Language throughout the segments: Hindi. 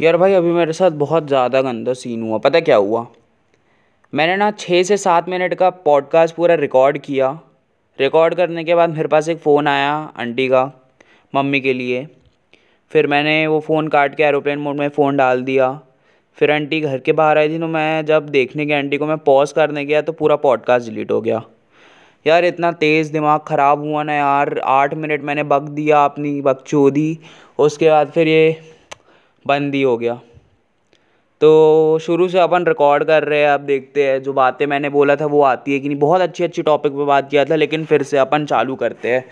यार भाई, अभी मेरे साथ बहुत ज़्यादा गंदा सीन हुआ। पता क्या हुआ? मैंने ना छः से सात मिनट का पॉडकास्ट पूरा रिकॉर्ड किया। रिकॉर्ड करने के बाद मेरे पास एक फ़ोन आया आंटी का, मम्मी के लिए। फिर मैंने वो फ़ोन काट के एरोप्लेन मोड में फ़ोन डाल दिया। फिर आंटी घर के बाहर आई थी तो मैं जब देखने गया आंटी को, मैं पॉज करने गया तो पूरा पॉडकास्ट डिलीट हो गया। यार, इतना तेज़ दिमाग ख़राब हुआ ना यार। आठ मिनट मैंने बक दिया अपनी बकचोदी, उसके बाद फिर ये बंद ही हो गया। तो शुरू से अपन रिकॉर्ड कर रहे हैं, अब देखते हैं। जो बातें मैंने बोला था वो आती है कि नहीं। बहुत अच्छी अच्छी टॉपिक पे बात किया था, लेकिन फिर से अपन चालू करते हैं।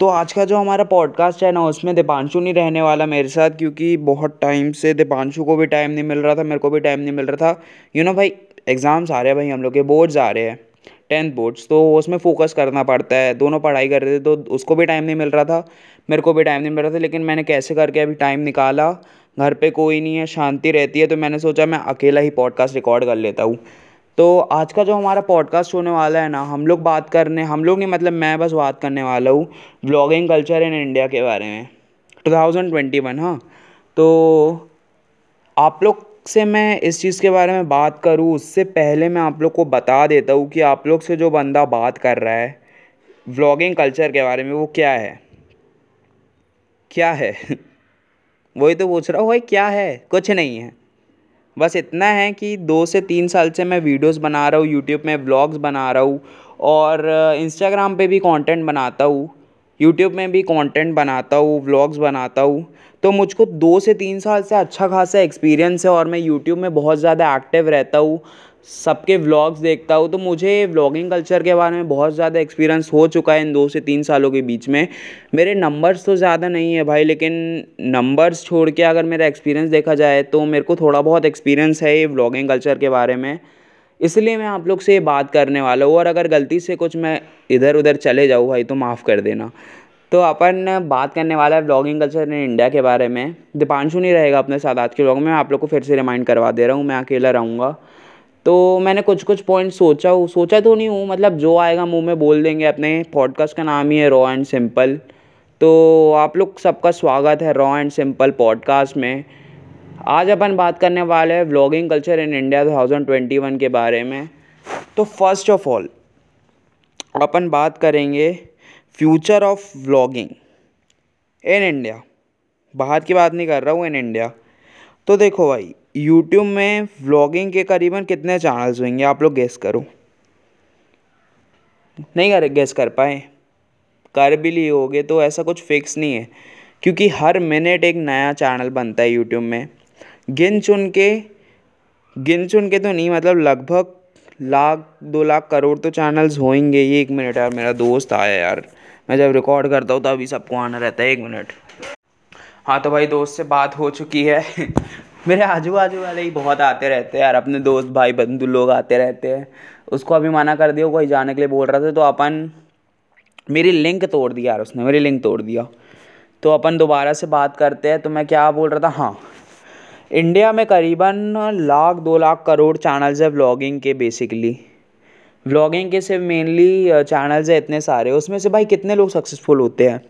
तो आज का जो हमारा पॉडकास्ट है ना, उसमें दीपांशु नहीं रहने वाला मेरे साथ, क्योंकि बहुत टाइम से दीपांशु को भी टाइम नहीं मिल रहा था, मेरे को भी टाइम नहीं मिल रहा था। यू नो भाई एग्ज़ाम्स आ रहे हैं भाई, हम लोग के बोर्ड्स आ रहे हैं। टेंथ बोर्ड्स तो उसमें फ़ोकस करना पड़ता है। दोनों पढ़ाई कर रहे थे तो उसको भी टाइम नहीं मिल रहा था। मेरे को भी टाइम नहीं मिल रहा था, लेकिन मैंने कैसे करके अभी टाइम निकाला? घर पे कोई नहीं है, शांति रहती है तो मैंने सोचा मैं अकेला ही पॉडकास्ट रिकॉर्ड कर लेता हूँ। तो आज का जो हमारा पॉडकास्ट होने वाला है ना, हम लोग बात करने, हम लोग नहीं मतलब मैं बस बात करने वाला हूँ ब्लॉगिंग कल्चर इन इंडिया के बारे में। टू थाउज़ेंड ट्वेंटी वन हाँ। तो आप लोग से मैं इस चीज़ के बारे में बात करूँ, उससे पहले मैं आप लोग को बता देता हूँ कि आप लोग से जो बंदा बात कर रहा है व्लॉगिंग कल्चर के बारे में, वो क्या है? क्या है? वही तो पूछ रहा हूँ, भाई क्या है? कुछ नहीं है। बस इतना है कि दो से तीन साल से मैं वीडियोस बना रहा हूँ यूट्यूब में ब्लॉग्स बना रहा हूँ और इंस्टाग्राम पे भी कंटेंट बनाता हूँ। यूट्यूब में भी कंटेंट बनाता हूँ व्लॉग्स बनाता हूँ तो मुझको दो से तीन साल से अच्छा खासा एक्सपीरियंस है और मैं यूट्यूब में बहुत ज़्यादा एक्टिव रहता हूँ, सबके व्लॉग्स देखता हूँ तो मुझे व्लॉगिंग कल्चर के बारे में बहुत ज़्यादा एक्सपीरियंस हो चुका है इन दो से तीन सालों के बीच में। मेरे नंबर्स तो ज़्यादा नहीं है भाई, लेकिन नंबर्स छोड़ के अगर मेरा एक्सपीरियंस देखा जाए तो मेरे को थोड़ा बहुत एक्सपीरियंस है ये व्लॉगिंग कल्चर के बारे में। इसलिए मैं आप लोग से ये बात करने वाला हूँ और अगर गलती से कुछ मैं इधर उधर चले जाऊँ भाई तो माफ़ कर देना। तो अपन बात करने वाला है ब्लॉगिंग कल्चर इन इंडिया के बारे में। दीपांशु नहीं रहेगा अपने साथ आज के ब्लॉग में मैं आप लोग को फिर से रिमाइंड करवा दे रहा हूँ, मैं अकेला रहूँगा। तो मैंने कुछ कुछ पॉइंट सोचा हूँ, सोचा तो नहीं हूँ मतलब जो आएगा मुँह में बोल देंगे अपने। पॉडकास्ट का नाम ही है रॉ एंड सिंपल तो आप लोग सबका स्वागत है रॉ एंड सिंपल पॉडकास्ट में। आज अपन बात करने वाले हैं व्लॉगिंग कल्चर इन इंडिया 2021 के बारे में। तो फ़र्स्ट ऑफ़ ऑल अपन बात करेंगे future of vlogging in India बाहर की बात नहीं कर रहा हूँ इन इंडिया तो देखो भाई यूट्यूब में व्लॉगिंग के करीबन कितने चैनल्स होंगे, आप लोग गेस करो। नहीं कर गेस कर पाए। कर भी लिए होगे तो ऐसा कुछ फिक्स नहीं है। क्योंकि हर मिनट एक नया चैनल बनता है यूट्यूब में। गिन चुन के, गिन चुन के तो नहीं मतलब लगभग लाख, दो लाख करोड़ तो चैनल्स होंगे ये एक मिनट यार, मेरा दोस्त आया यार। मैं जब रिकॉर्ड करता हूँ, तभी सबको आना रहता है। एक मिनट। हाँ तो भाई दोस्त से बात हो चुकी है। मेरे आजू बाजू वाले ही बहुत आते रहते हैं यार। अपने दोस्त, भाई बंधु लोग आते रहते हैं। उसको अभी मना कर दिया कोई जाने के लिए बोल रहा था। तो अपन, मेरी लिंक तोड़ दिया यार उसने। मेरी लिंक तोड़ दिया। तो अपन दोबारा से बात करते हैं। तो मैं क्या बोल रहा था? हाँ। इंडिया में करीबन लाख, दो लाख करोड़ चैनल्स है व्लॉगिंग के बेसिकली व्लॉगिंग के सिर्फ़ मेनली चैनल्स है इतने सारे। उसमें से भाई कितने लोग सक्सेसफुल होते हैं?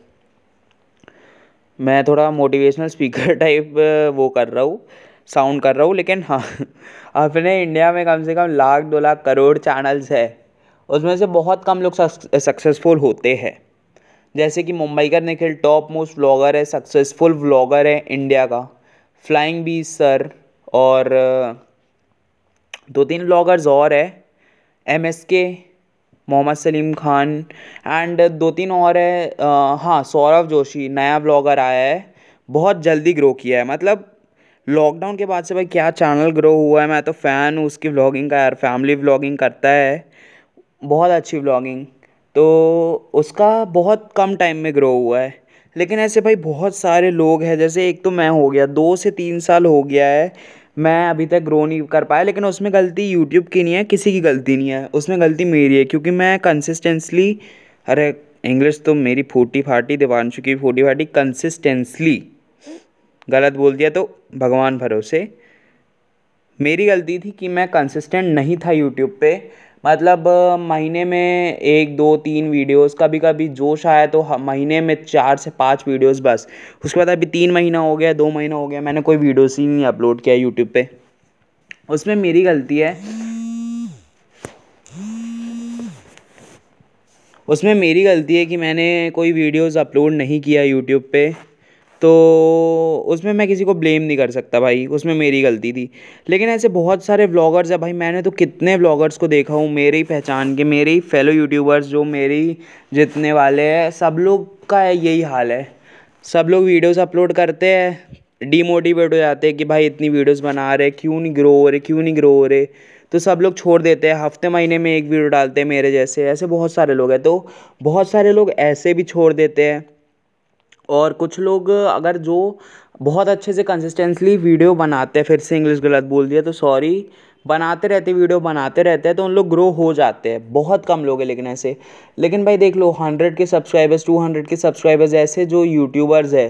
मैं थोड़ा मोटिवेशनल स्पीकर टाइप वो कर रहा हूँ साउंड कर रहा हूँ, लेकिन हाँ अपने इंडिया में कम से कम लाख, दो लाख करोड़ चैनल्स है। उसमें से बहुत कम लोग सक्सेसफुल होते हैं। जैसे कि मुंबई का निखिल टॉप मोस्ट व्लॉगर है सक्सेसफुल व्लॉगर है इंडिया का। फ्लाइंग बी सर और दो तीन ब्लॉगर्स और है एम एस के मोहम्मद सलीम खान एंड दो तीन और है हाँ सौरभ जोशी, नया ब्लॉगर आया है, बहुत जल्दी ग्रो किया है। मतलब लॉकडाउन के बाद से भाई क्या चैनल ग्रो हुआ है, मैं तो फ़ैन हूँ उसकी व्लॉगिंग का, यार फैमिली व्लॉगिंग करता है, बहुत अच्छी व्लॉगिंग तो उसका बहुत कम टाइम में ग्रो हुआ है। लेकिन ऐसे भाई बहुत सारे लोग हैं, जैसे एक तो मैं हो गया, दो से तीन साल हो गया है, मैं अभी तक ग्रो नहीं कर पाया, लेकिन उसमें गलती यूट्यूब की नहीं है, किसी की गलती नहीं है, उसमें गलती मेरी है, क्योंकि मैं कंसिस्टेंसली अरे इंग्लिश तो मेरी फूटी फाटी, दिवानशु की फूटी फाटी कंसिस्टेंसली गलत बोल दिया तो भगवान भरोसे, मेरी गलती थी कि मैं कंसिस्टेंट नहीं था यूट्यूब पे मतलब महीने में एक, दो, तीन वीडियोस कभी कभी जोश आया तो महीने में चार से पाँच वीडियोस बस। उसके बाद अभी तीन महीना हो गया, दो महीना हो गया, मैंने कोई वीडियोस ही नहीं अपलोड किया यूट्यूब पे। उसमें मेरी गलती है। उसमें मेरी गलती है कि मैंने कोई वीडियोस अपलोड नहीं किया यूट्यूब पे। तो उसमें मैं किसी को ब्लेम नहीं कर सकता भाई, उसमें मेरी गलती थी। लेकिन ऐसे बहुत सारे व्लॉगर्स हैं भाई, मैंने तो कितने व्लॉगर्स को देखा हूँ, मेरे ही पहचान के, मेरे ही फेलो यूट्यूबर्स जो मेरी जितने वाले हैं, सब लोग का यही हाल है। सब लोग वीडियोस अपलोड करते हैं डीमोटिवेट हो जाते हैं कि भाई इतनी वीडियोस बना रहे क्यों नहीं ग्रो हो रहे, क्यों नहीं ग्रो हो रहे? तो सब लोग छोड़ देते हैं, हफ़्ते महीने में एक वीडियो डालते हैं मेरे जैसे, ऐसे बहुत सारे लोग हैं। तो बहुत सारे लोग ऐसे भी छोड़ देते हैं और कुछ लोग, अगर जो बहुत अच्छे से कंसिस्टेंसली वीडियो बनाते हैं फिर से इंग्लिश गलत बोल दिया तो सॉरी बनाते रहते वीडियो बनाते रहते हैं तो उन लोग ग्रो हो जाते हैं। बहुत कम लोग हैं लेकिन ऐसे। लेकिन भाई देख लो हंड्रेड के सब्सक्राइबर्स टू हंड्रेड के सब्सक्राइबर्स ऐसे जो यूट्यूबर्स है,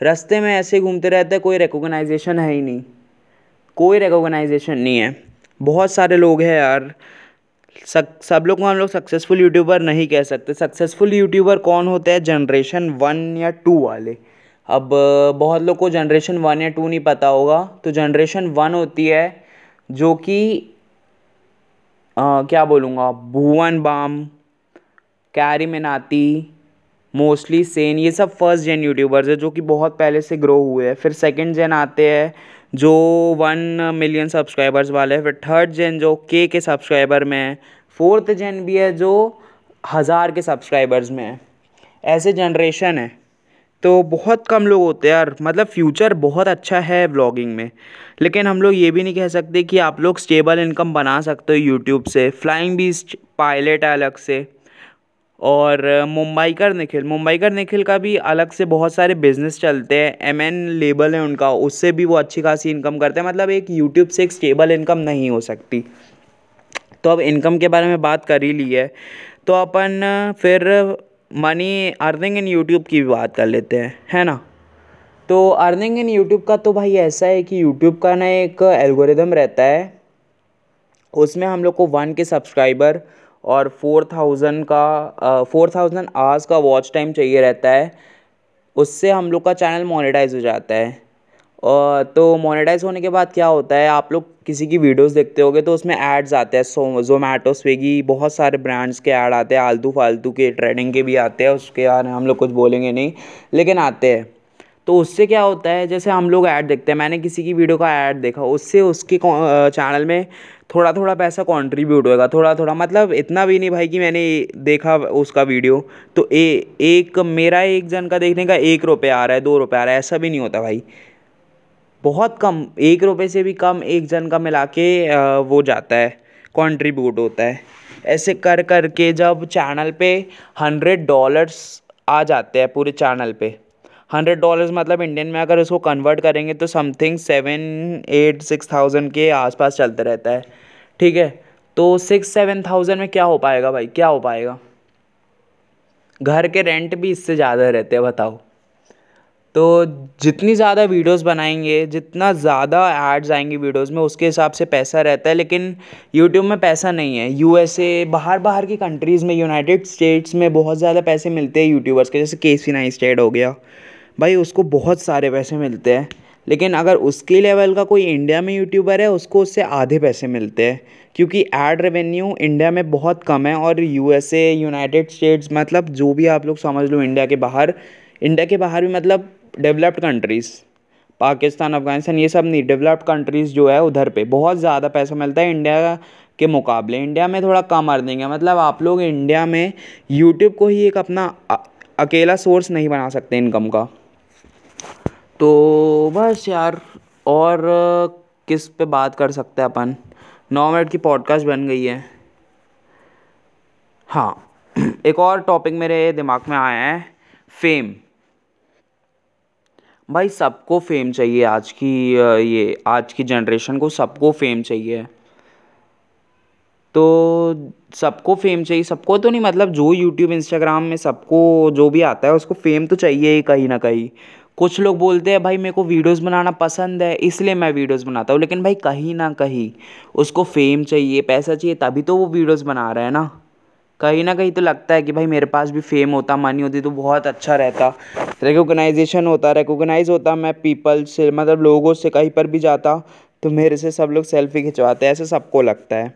रास्ते में ऐसे घूमते रहते हैं, कोई रिकोगनाइजेशन है ही नहीं। कोई रिकोगनाइजेशन नहीं है। बहुत सारे लोग हैं यार। सब सब लोग को हम लोग सक्सेसफुल यूट्यूबर नहीं कह सकते। सक्सेसफुल यूट्यूबर कौन होते हैं? जनरेशन वन या टू वाले। अब, बहुत लोग को जनरेशन वन या टू नहीं पता होगा। तो जनरेशन वन होती है जो कि क्या बोलूँगा? भुवन बाम, कैरी मिनाती मोस्टली सेन ये सब फ़र्स्ट जेन यूट्यूबर्स है, जो कि बहुत पहले से ग्रो हुए हैं। फिर सेकेंड जेन आते हैं, जो वन मिलियन सब्सक्राइबर्स वाले हैं। फिर थर्ड जेन जो के के सब्सक्राइबर में है। फोर्थ जेन भी है, जो हज़ार के सब्सक्राइबर्स में है। ऐसे जनरेशन है। तो बहुत कम लोग होते हैं यार। मतलब फ्यूचर बहुत अच्छा है ब्लॉगिंग में। लेकिन हम लोग ये भी नहीं कह सकते कि आप लोग स्टेबल इनकम बना सकते हो यूट्यूब से। फ्लाइंग बीस्ट पायलट है अलग से। और मुंबईकर निखिल। मुंबईकर निखिल का भी अलग से बहुत सारे बिज़नेस चलते हैं। एम एन लेबल है उनका, उससे भी वो अच्छी खासी इनकम करते हैं। मतलब एक यूट्यूब से एक स्टेबल इनकम नहीं हो सकती। तो अब इनकम के बारे में बात कर ही ली है। तो अपन फिर मनी अर्निंग इन यूट्यूब की भी बात कर लेते हैं, है ना? तो अर्निंग इन यूट्यूब का तो भाई ऐसा है कि यूट्यूब का ना एक एल्गोरिदम रहता है। उसमें हम लोग को वन के सब्सक्राइबर और फोर थाउज़ेंड का फोर थाउज़ेंड आवर्स का वॉच टाइम चाहिए रहता है, उससे हम लोग का चैनल मोनेटाइज हो जाता है। और तो मोनेटाइज होने के बाद क्या होता है, आप लोग किसी की वीडियोस देखते होगे तो उसमें एड्स आते हैं सो जोमेटो स्विगी बहुत सारे ब्रांड्स के ऐड आते हैं, आलतू फालतू के ट्रेडिंग के भी आते हैं, उसके यार हम लोग कुछ बोलेंगे नहीं, लेकिन आते हैं। तो उससे क्या होता है, जैसे हम लोग ऐड देखते हैं, मैंने किसी की वीडियो का ऐड देखा, उससे उसके चैनल में थोड़ा थोड़ा पैसा कंट्रीब्यूट होएगा थोड़ा थोड़ा मतलब इतना भी नहीं भाई कि मैंने देखा उसका वीडियो तो ए, एक, मेरा एक जन का देखने का एक रुपये आ रहा है, दो रुपये आ रहा है, ऐसा भी नहीं होता भाई। बहुत कम, एक रुपये से भी कम एक जन का मिला के वो जाता है कंट्रीब्यूट होता है। ऐसे कर कर के जब चैनल पे हंड्रेड डॉलर्स आ जाते हैं पूरे चैनल पे हंड्रेड डॉलर्स मतलब इंडियन में अगर उसको कन्वर्ट करेंगे तो something seven eight six thousand के आसपास चलते रहता है। ठीक है? तो सिक्स सेवन थाउज़ेंड में क्या हो पाएगा भाई? क्या हो पाएगा? घर के रेंट भी इससे ज़्यादा रहते हैं, बताओ। तो जितनी ज़्यादा वीडियोस बनाएँगे, जितना ज़्यादा एड्स आएँगे वीडियोस में, उसके हिसाब से पैसा रहता है, लेकिन यूट्यूब में पैसा नहीं है। यूएसए बाहर बाहर की कंट्रीज़ में यूनाइटेड स्टेट्स में बहुत ज़्यादा पैसे मिलते हैं यूट्यूबर्स के, जैसे के सी नाई स्टेट हो गया। भाई उसको बहुत सारे पैसे मिलते हैं। लेकिन अगर उसके लेवल का कोई इंडिया में यूट्यूबर है, उसको उससे आधे पैसे मिलते हैं। क्योंकि एड रेवेन्यू इंडिया में बहुत कम है और यूएसए यूनाइटेड स्टेट्स मतलब जो भी आप लोग समझ लो इंडिया के बाहर इंडिया के बाहर भी मतलब डेवलप्ड कंट्रीज़ पाकिस्तान अफ़गानिस्तान ये सब नहीं डेवलप्ड कंट्रीज़ जो है उधर पे, बहुत ज़्यादा पैसा मिलता है इंडिया के मुकाबले। इंडिया में थोड़ा कम अर्निंग है मतलब आप लोग इंडिया में यूट्यूब को ही एक अपना अकेला सोर्स नहीं बना सकते इनकम का। तो बस यार, और किस पे बात कर सकते हैं अपन? नौ मिनट की पॉडकास्ट बन गई है। हाँ एक और टॉपिक मेरे दिमाग में आया है फेम भाई, सबको फेम चाहिए आज की ये, आज की जनरेशन को सबको फेम चाहिए। तो सबको फेम चाहिए, सबको तो नहीं मतलब जो यूट्यूब इंस्टाग्राम में सबको, जो भी आता है, उसको फेम तो चाहिए ही कहीं ना कहीं। कुछ लोग बोलते हैं, भाई मेरे को वीडियोज़ बनाना पसंद है, इसलिए मैं वीडियोज़ बनाता हूँ। लेकिन भाई कहीं ना कहीं उसको फेम चाहिए, पैसा चाहिए, तभी तो वो वीडियोज़ बना रहा है ना। कहीं ना कहीं तो लगता है कि भाई मेरे पास भी फेम होता मनी होती तो बहुत अच्छा रहता। रिकोगनाइजेशन होता रिकोगनाइज होता, मैं पीपल से मतलब लोगों से कहीं पर भी जाता तो मेरे से सब लोग सेल्फी खिंचवाते ऐसे सबको लगता है।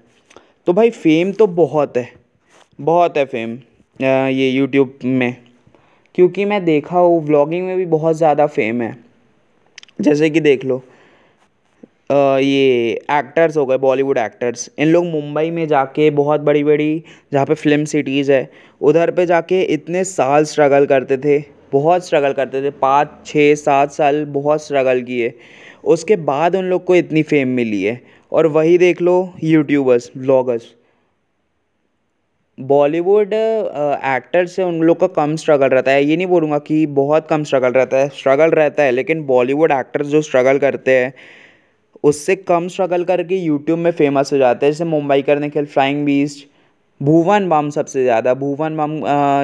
तो भाई फेम तो बहुत है बहुत है फेम ये यूट्यूब में। क्योंकि मैं देखा हूँ व्लॉगिंग में भी बहुत ज़्यादा फेम है। जैसे कि देख लो आ, ये एक्टर्स हो गए बॉलीवुड एक्टर्स इन लोग मुंबई में जाके बहुत बड़ी बड़ी जहाँ पे फ़िल्म सिटीज़ है उधर पे जाके इतने साल स्ट्रगल करते थे बहुत स्ट्रगल करते थे पाँच छः सात साल बहुत स्ट्रगल किए। उसके बाद उन लोग को इतनी फेम मिली है। और वही देख लो यूट्यूबर्स व्लॉगर्स बॉलीवुड एक्टर से उन लोग का कम स्ट्रगल रहता है। ये नहीं बोलूँगा कि बहुत कम स्ट्रगल रहता है। स्ट्रगल रहता है, लेकिन बॉलीवुड एक्टर्स जो स्ट्रगल करते हैं, उससे कम स्ट्रगल करके यूट्यूब में फ़ेमस हो जाते हैं। जैसे मुंबई कर निखिल फ्लाइंग बीस्ट भुवन बाम सबसे ज़्यादा। भुवन बाम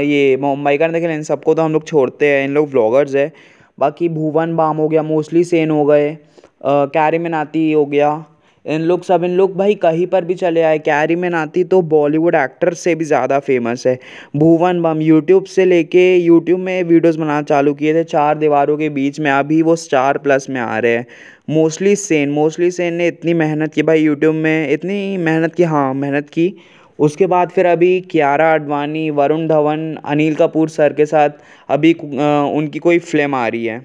ये मुंबई कर निखिल इन सबको तो हम लोग छोड़ते हैं। इन लोग व्लॉगर्स है। बाकी भुवन बाम हो गया, मोस्टली सेन हो गए कैरी मिनाती हो गया। इन लोग सब, इन लोग भाई कहीं पर भी चले आए। कैरी में नाती तो बॉलीवुड एक्टर से भी ज़्यादा फ़ेमस है। भुवन बम यूट्यूब से लेके यूट्यूब में वीडियोस बनाना चालू किए थे। चार दीवारों के बीच में अभी वो स्टार प्लस में आ रहे हैं। मोस्टली सेन मोस्टली सेन ने इतनी मेहनत की भाई यूट्यूब में, इतनी मेहनत की हाँ मेहनत की। उसके बाद फिर अभी कियारा आडवाणी वरुण धवन अनिल कपूर सर के साथ अभी उनकी कोई फ़िल्म आ रही है।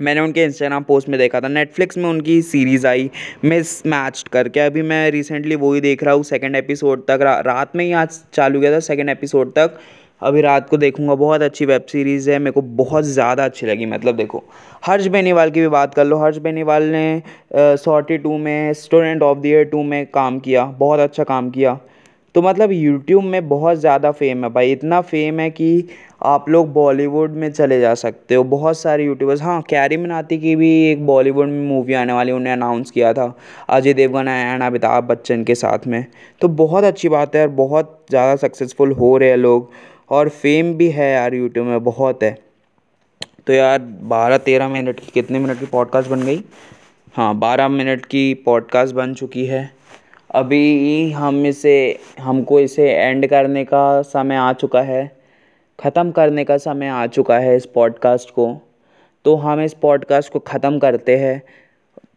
मैंने उनके इंस्टाग्राम पोस्ट में देखा था। नेटफ्लिक्स में उनकी सीरीज़ आई मिस मैच करके। अभी मैं रिसेंटली वही देख रहा हूँ सेकेंड एपिसोड तक। रा, रात में ही आज चालू किया था सेकेंड एपिसोड तक। अभी रात को देखूँगा। बहुत अच्छी वेब सीरीज़ है। मेरे को बहुत ज़्यादा अच्छी लगी। मतलब देखो हर्ष बेनीवाल की भी बात कर लो। हर्ष बेनीवाल ने सॉर्टी टू में student of the year two में काम किया। बहुत अच्छा काम किया। तो मतलब यूट्यूब में बहुत ज़्यादा फेम है भाई। इतना फेम है कि आप लोग बॉलीवुड में चले जा सकते हो। बहुत सारे यूट्यूबर्स हाँ कैरी मनाती की भी एक बॉलीवुड में मूवी आने वाली उन्हें अनाउंस किया था, अजय देवगन एंड अमिताभ बच्चन के साथ में। तो बहुत अच्छी बात है और बहुत ज़्यादा सक्सेसफुल हो रहे हैं लोग, और फेम भी है यार यूट्यूब में, बहुत है। तो यार, बारह तेरह मिनट की, कितने मिनट की पॉडकास्ट बन गई? हाँ बारह मिनट की पॉडकास्ट बन चुकी है। अभी हम इसे, हमको इसे एंड करने का समय आ चुका है। ख़त्म करने का समय आ चुका है इस पॉडकास्ट को। तो हम इस पॉडकास्ट को ख़त्म करते हैं।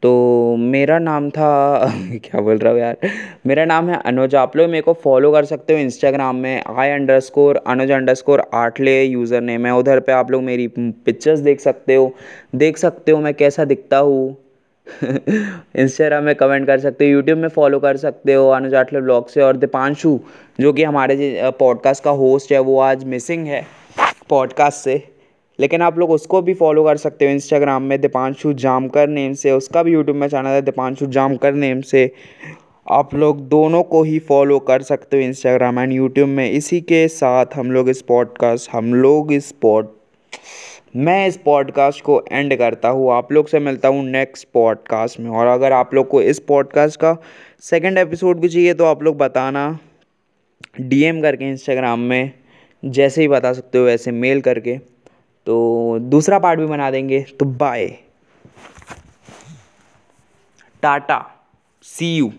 तो मेरा नाम था, क्या बोल रहा हूँ यार? मेरा नाम है अनुज। आप लोग मेरे को फॉलो कर सकते हो इंस्टाग्राम में I underscore Anuj underscore Athale username है। उधर पे आप लोग मेरी पिक्चर्स देख सकते हो। देख सकते हो मैं कैसा दिखता हूँ। इंस्टाग्राम में कमेंट कर सकते हो यूट्यूब में फॉलो कर सकते हो अनुज आठले ब्लॉग से और दीपांशु जो कि हमारे पॉडकास्ट का होस्ट है, वो आज मिसिंग है पॉडकास्ट से। लेकिन आप लोग उसको भी फॉलो कर सकते हो इंस्टाग्राम में दीपांशु जामकर नेम से। उसका भी यूट्यूब में चैनल है दीपांशु जामकर नेम से। आप लोग दोनों को ही फॉलो कर सकते हो इंस्टाग्राम एंड यूट्यूब में। इसी के साथ हम लोग इस पॉडकास्ट हम लोग इस पॉड मैं इस पॉडकास्ट को एंड करता हूँ। आप लोग से मिलता हूँ नेक्स्ट पॉडकास्ट में। और अगर आप लोग को इस पॉडकास्ट का सेकंड एपिसोड भी चाहिए तो आप लोग बताना। डीएम करके इंस्टाग्राम में, जैसे ही बता सकते हो वैसे मेल करके। तो दूसरा पार्ट भी बना देंगे। तो बाय टाटा सी यू